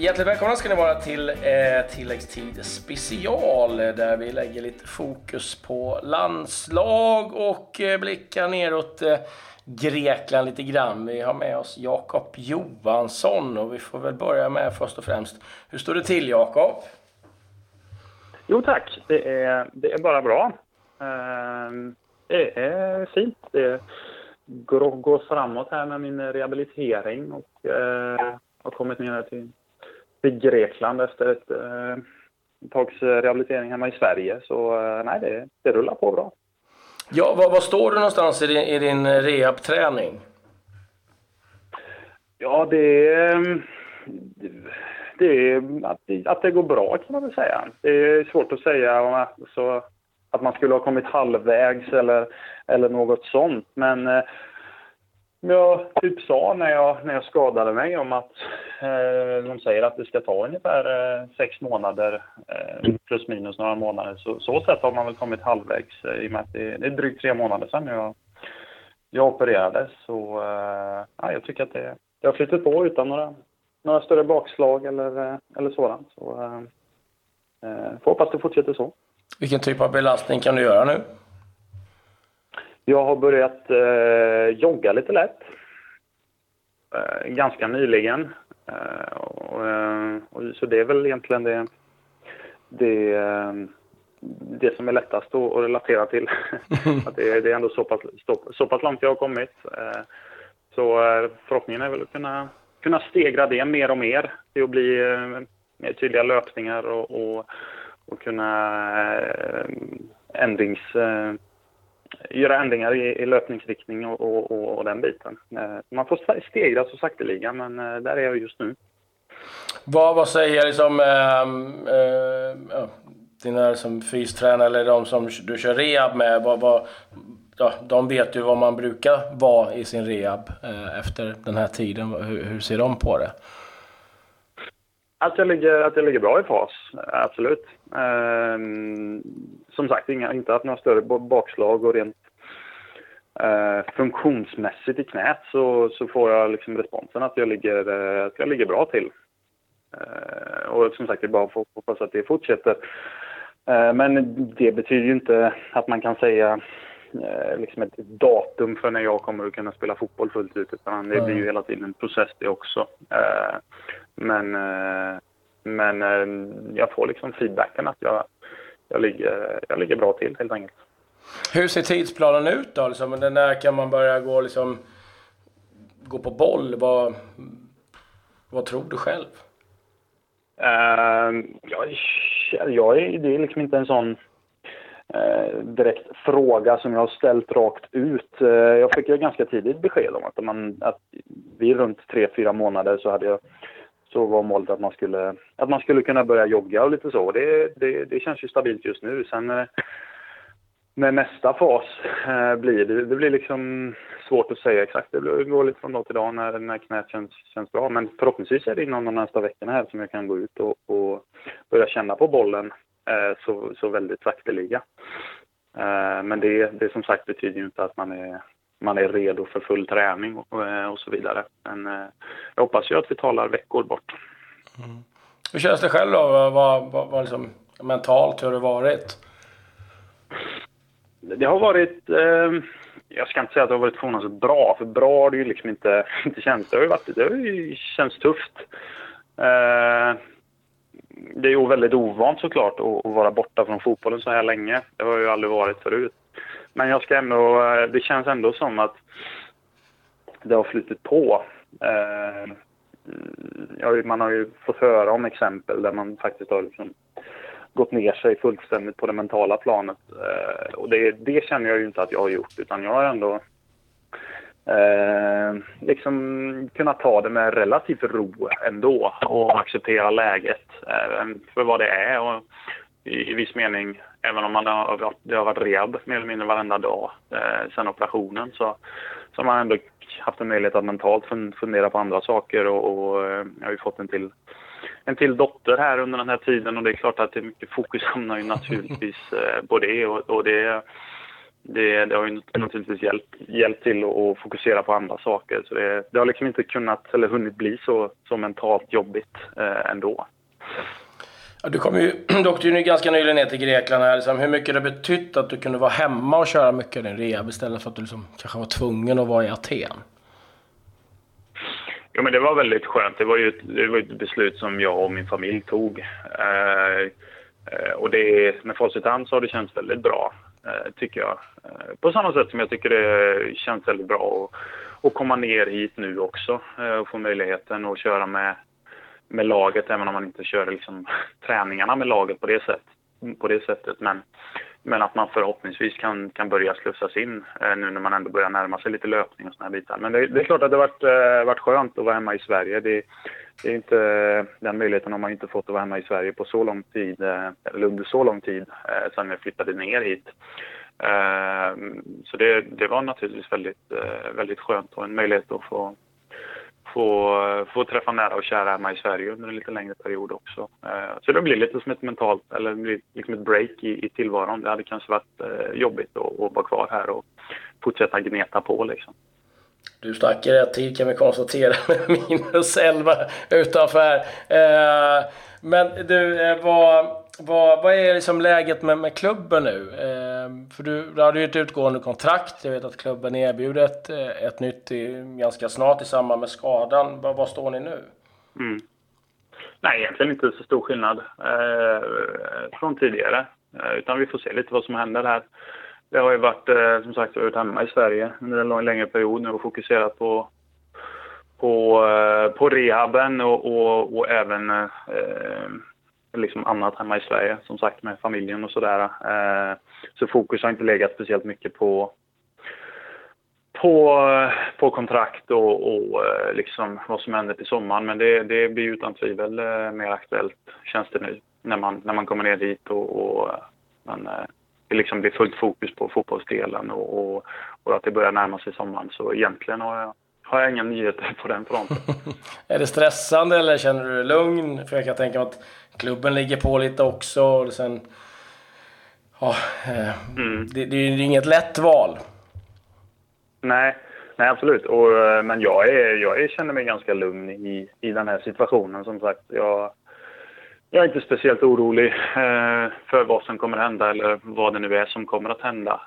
Hjärtligt välkomna ska ni vara till eh, tilläggstid special eh, där vi lägger lite fokus på landslag och eh, blickar neråt eh, Grekland lite grann. Vi har med oss Jakob Johansson och vi får väl börja med först och främst. Hur står det till Jakob? Jo tack, det är, det är bara bra. Ehm, det är fint. Det går, går framåt här med min rehabilitering och eh, har kommit ner till, till Grekland efter ett eh, tags rehabilitering hemma i Sverige. Så eh, nej, det, det rullar på bra. Ja, var, var står du någonstans i din, i din rehabträning? Ja, det det att, att det går bra kan man väl säga. Det är svårt att säga om alltså, att man skulle ha kommit halvvägs eller, eller något sånt. Men eh, jag typ sa när jag, när jag skadade mig om att eh, de säger att det ska ta ungefär eh, sex månader eh, plus minus några månader. Så, så sätt har man väl kommit halvvägs eh, i och med att det, det är drygt tre månader sedan jag, jag opererades. Så eh, ja, jag tycker att det, det har flyttat på utan några, några större bakslag eller, eh, eller sådant. Så, eh, får hoppas det fortsätter så. Vilken typ av belastning kan du göra nu? Jag har börjat eh, jogga lite lätt. Eh, ganska nyligen. Eh, och, eh, och, så det är väl egentligen det, det, eh, det som är lättast att, att relatera till. att det, det, är ändå så pass, så, så pass långt jag har kommit. Eh, så förhoppningen är väl att kunna, kunna stegra det mer och mer till att bli mer tydliga löpningar och, och, och kunna ändrings göra ändringar i, i löpningsriktning och, och, och, den biten. Eh, man får stegra så sakteliga, men eh, där är jag just nu. Vad, vad säger liksom, ehm, eh, äh, dina som fystränare eller de som du kör rehab med? Vad, vad, ja, de vet ju vad man brukar vara i sin rehab eh, efter den här tiden. Hur, hur ser de på det? Att jag ligger, att jag ligger bra i fas, absolut. Um, som sagt, inga, inte haft några större bakslag och rent uh, funktionsmässigt i knät så, så får jag liksom responsen att jag ligger, uh, att jag ligger bra till. Uh, och som sagt, det är bara att hoppas att det fortsätter. men det betyder ju inte att man kan säga liksom ett datum för när jag kommer att kunna spela fotboll fullt ut. Utan det blir ju hela tiden en process det också. Men, men jag får liksom feedbacken att jag jag ligger, jag ligger bra till helt enkelt. Hur ser tidsplanen ut då? Liksom, när kan man börja gå, liksom, gå på boll? Vad, vad tror du själv? Uh, jag, jag det är liksom inte en sån uh, direkt fråga som jag har ställt rakt ut. Uh, jag fick ju ganska tidigt besked om att, man, att vid runt tre fyra månader så hade jag så var målet att man skulle, att man skulle kunna börja jogga och lite så. Det, det, det känns ju stabilt just nu. Sen eh, med när nästa fas eh, blir, det, det blir liksom svårt att säga exakt. Det går lite från dag till dag när, när knät känns, känns bra. Men förhoppningsvis är det inom de nästa veckorna här som jag kan gå ut och, och börja känna på bollen eh, så, så väldigt sakteliga. Men det, det som sagt betyder ju inte att man är man är redo för full träning och, eh, och så vidare. Men eh, jag hoppas ju att vi talar veckor bort. Mm. Hur känns det själv då? Vad, vad, vad liksom, mentalt, hur har det varit? Det har varit... Eh, jag ska inte säga att det har varit förvånansvärt bra, för bra har det ju liksom inte, inte känts. Det har ju, varit, det har ju känts tufft. Eh, det är ju väldigt ovant såklart att, att vara borta från fotbollen så här länge. Det har ju aldrig varit förut. Men jag ska ändå, eh, det känns ändå som att det har flutit på. Eh, man har ju fått höra om exempel där man faktiskt har liksom gått ner sig fullständigt på det mentala planet. Eh, och det, det känner jag ju inte att jag har gjort, utan jag har ändå eh, liksom kunnat ta det med relativt ro ändå och acceptera läget eh, för vad det är. Och i, i viss mening även om man har, det har varit rehab mer eller mindre varenda dag eh, sen operationen så, så har man ändå haft en möjlighet att mentalt fundera på andra saker och, och eh, jag har ju fått en till, en till dotter här under den här tiden och det är klart att det är mycket fokus hamnar ju naturligtvis eh, på det och, och det det, det har ju naturligtvis hjälpt, hjälpt till att fokusera på andra saker. Så det, det har liksom inte kunnat eller hunnit bli så, så mentalt jobbigt eh, ändå. Ja, du kom ju, du åkte ju ganska nyligen ner till Grekland. Här, liksom. Hur mycket det betytt att du kunde vara hemma och köra mycket av din rehab istället för att du liksom, kanske var tvungen att vara i Aten? Jo, men det var väldigt skönt. Det var ju ett, det var ett beslut som jag och min familj tog. Eh, eh och det, med facit hand så har det känts väldigt bra. Eh, tycker jag. Eh, på samma sätt som jag tycker det känns väldigt bra att, att komma ner hit nu också eh, och få möjligheten att köra med, med laget även om man inte kör liksom, träningarna med laget på det, sätt, på det sättet. Men, men att man förhoppningsvis kan, kan börja slussas in eh, nu när man ändå börjar närma sig lite löpning och såna här bitar. Men det, det är klart att det har varit, eh, varit skönt att vara hemma i Sverige. Det, det är inte, den möjligheten har man inte fått att vara hemma i Sverige på så lång tid, eh, eller under så lång tid, eh, sedan jag flyttade ner hit. Eh, så det, det var naturligtvis väldigt, eh, väldigt skönt och en möjlighet att få, få, få träffa nära och kära hemma i Sverige under en lite längre period också. Eh, så det blir lite som ett mentalt, eller liksom ett break i, i tillvaron. Det hade kanske varit eh, jobbigt att, att vara kvar här och fortsätta gneta på liksom. Du stack i rätt tid kan vi konstatera med minus 11 utanför. Eh, men du, eh, vad, vad, vad är liksom läget med, med klubben nu? Eh, Ehm, för du, du hade ju ett utgående kontrakt. Jag vet att klubben erbjuder ett, eh, ett nytt i, ganska snart i samband med skadan. Var, var står ni nu? Mm. Nej, egentligen inte så stor skillnad eh, från tidigare. Eh, utan vi får se lite vad som händer här. Det har ju varit, eh, som sagt, varit hemma i Sverige under en lång, längre period nu och fokuserat på, på, eh, på rehaben och, och, och även eh, liksom annat hemma i Sverige, som sagt med familjen och sådär. Eh, så fokus har inte legat speciellt mycket på på, på kontrakt och, och liksom vad som händer till sommaren. Men det, det blir utan tvivel mer aktuellt, känns det nu, när man, när man kommer ner dit och, och man det liksom blir fullt fokus på fotbollsdelen och, och, och, att det börjar närma sig sommaren. Så egentligen har jag, har jag inga nyheter på den fronten. är det stressande eller känner du dig lugn? För jag kan tänka mig att klubben ligger på lite också. Och sen, ja, eh, mm. det, det är ju inget lätt val. Nej, nej absolut. Och, eh, men jag, är, jag känner mig ganska lugn i, i den här situationen. Som sagt, jag, jag är inte speciellt orolig eh, för vad som kommer att hända eller vad det nu är som kommer att hända.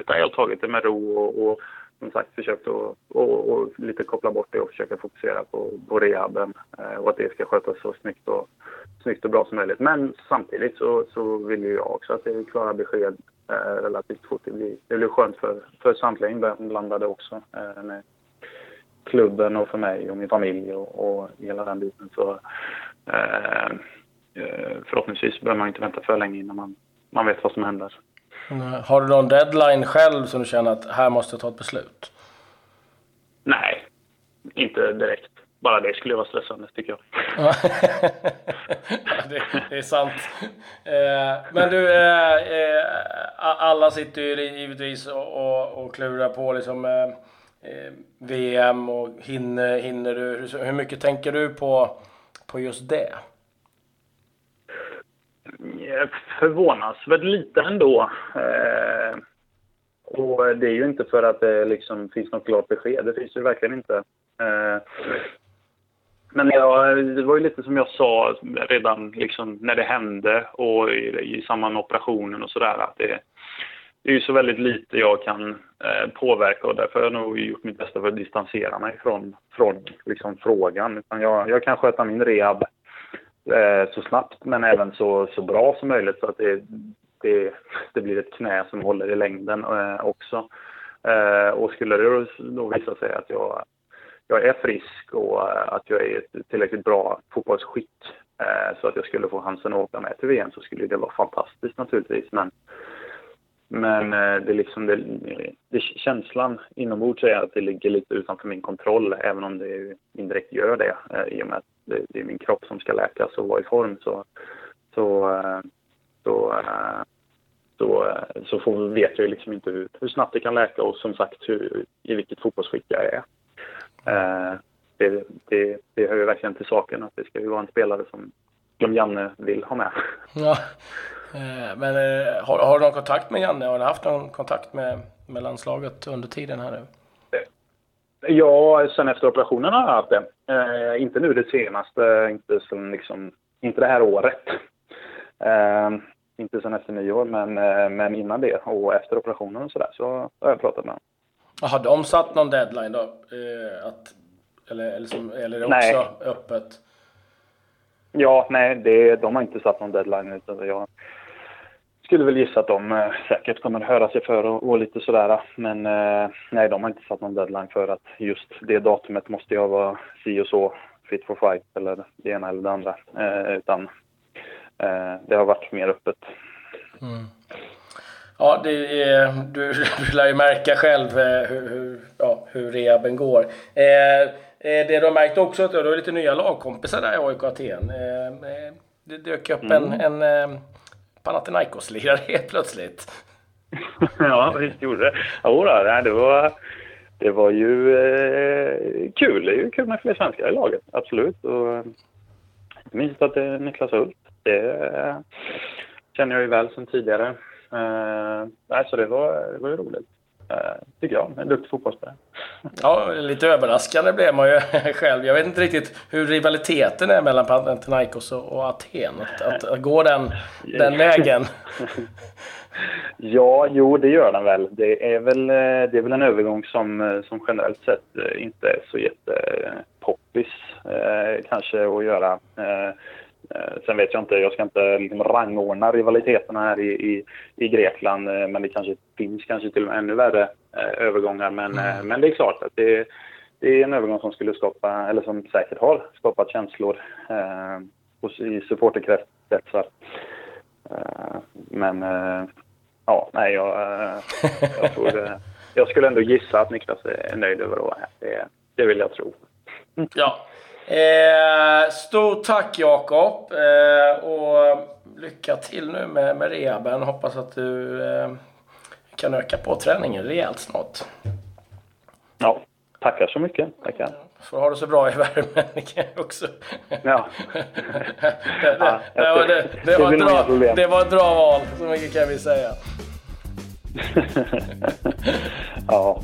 Utan jag har tagit det med ro och, och som sagt försökt att och, och lite koppla bort det och försöka fokusera på, på rehaben eh, och att det ska skötas så snyggt och, snyggt och bra som möjligt. Men samtidigt så, så vill ju jag också att det är klara besked eh, relativt fort. Det blir, det blir skönt för, för samtliga inblandade också. Eh, med klubben och för mig och min familj och, och hela den biten. Så, Eh, eh förhoppningsvis behöver man inte vänta för länge innan man, man vet vad som händer. Har du någon deadline själv som du känner att här måste jag ta ett beslut? Nej, inte direkt. Bara det skulle vara stressande tycker jag. ja, det, det, är sant. Eh, men du, alla sitter ju givetvis och, och, och klurar på liksom VM och hinner, hinner du? Hur mycket tänker du på på just det? Eh, förvånansvärt lite ändå. Eh, och det är ju inte för att det liksom finns något klart besked. Det finns ju verkligen inte. Eh, men jag, det var ju lite som jag sa redan liksom när det hände och i, i samband med operationen och sådär att det, det är ju så väldigt lite jag kan eh, påverka och därför har jag nog gjort mitt bästa för att distansera mig från, från liksom, frågan. Utan jag, jag kan sköta min rehab eh, så snabbt men även så, så bra som möjligt så att det, det, det blir ett knä som håller i längden eh, också. Eh, och skulle det då visa sig att jag, jag är frisk och eh, att jag är ett tillräckligt bra fotbollsskytt eh, så att jag skulle få chansen att åka med till VM så skulle det vara fantastiskt naturligtvis. Men men eh, det är liksom det, det, känslan inombords är att det ligger lite utanför min kontroll, även om det indirekt gör det eh, i och med att det, det är min kropp som ska läkas och vara i form. Så, så, eh, så, eh, så, eh, så får, vet jag liksom inte hur, hur snabbt det kan läka och som sagt hur, i vilket fotbollsskick jag är. Det, det, det hör ju verkligen till saken att det ska ju vara en spelare som, som Janne vill ha med. Ja. Men har, har, du någon kontakt med Janne? Har du haft någon kontakt med, med landslaget under tiden här nu? Ja, sen efter operationen har jag haft det. Eh, inte nu det senaste, inte, sen liksom, inte det här året. Eh, inte sen efter nyår, men, eh, men innan det och efter operationen och sådär så har jag pratat med honom. Har de satt någon deadline då? Eh, att, eller, eller, som, eller är det också nej. öppet? Ja, nej, det, de har inte satt någon deadline. Utan jag skulle väl gissa att de eh, säkert kommer höra sig för och, och lite sådär. Men eh, nej, de har inte satt någon deadline för att just det datumet måste jag vara si och så fit for fight eller det ena eller det andra. Eh, utan det har varit mer öppet. Mm. Ja, det är, du, du lär ju märka själv hur, hur, ja, hur rehaben går. Eh, det du har märkt också att du har lite nya lagkompisar där i AIK Aten. Eh, det dök upp mm. en, en Panathinaikos-lirare helt plötsligt. ja, visst gjorde det. Jodå, det var, det var ju eh, kul. Det är ju kul med fler svenskar i laget, absolut. Och, eh, inte minst att det är Niklas Hult. Det eh, känner jag ju väl sedan tidigare. Eh, så det var, det var ju roligt. Eh, tycker jag. En duktig fotbollsspelare. Ja, lite överraskande blev man ju själv. Jag vet inte riktigt hur rivaliteten är mellan Panathinaikos och Aten. Att, att, att gå den, den vägen. ja, jo, det gör den väl. Det är väl, eh, det är väl en övergång som, eh, som generellt sett inte är så jättepoppis eh, kanske att göra. Eh, sen vet jag inte, jag ska inte liksom rangordna rivaliteterna här i, i, i Grekland, eh, men det kanske finns kanske till och med ännu värre eh, övergångar. Men, mm. men det är klart att det, det, är en övergång som skulle skapa, eller som säkert har skapat känslor eh, i supporterkretsar. Eh, men eh, ja, nej, jag, jag, tror, jag skulle ändå gissa att Niklas är nöjd över att vara här. Det, det vill jag tro. Ja, Eh, stort tack Jakob eh, och lycka till nu med, med rehaben. Hoppas att du eh, kan öka på träningen rejält snart. Ja, tackar så mycket. Tackar. Får ha det så bra i värmen också. Ja. det, det, det, var, det, det, var bra, det var ett bra val, så mycket kan vi säga. ja.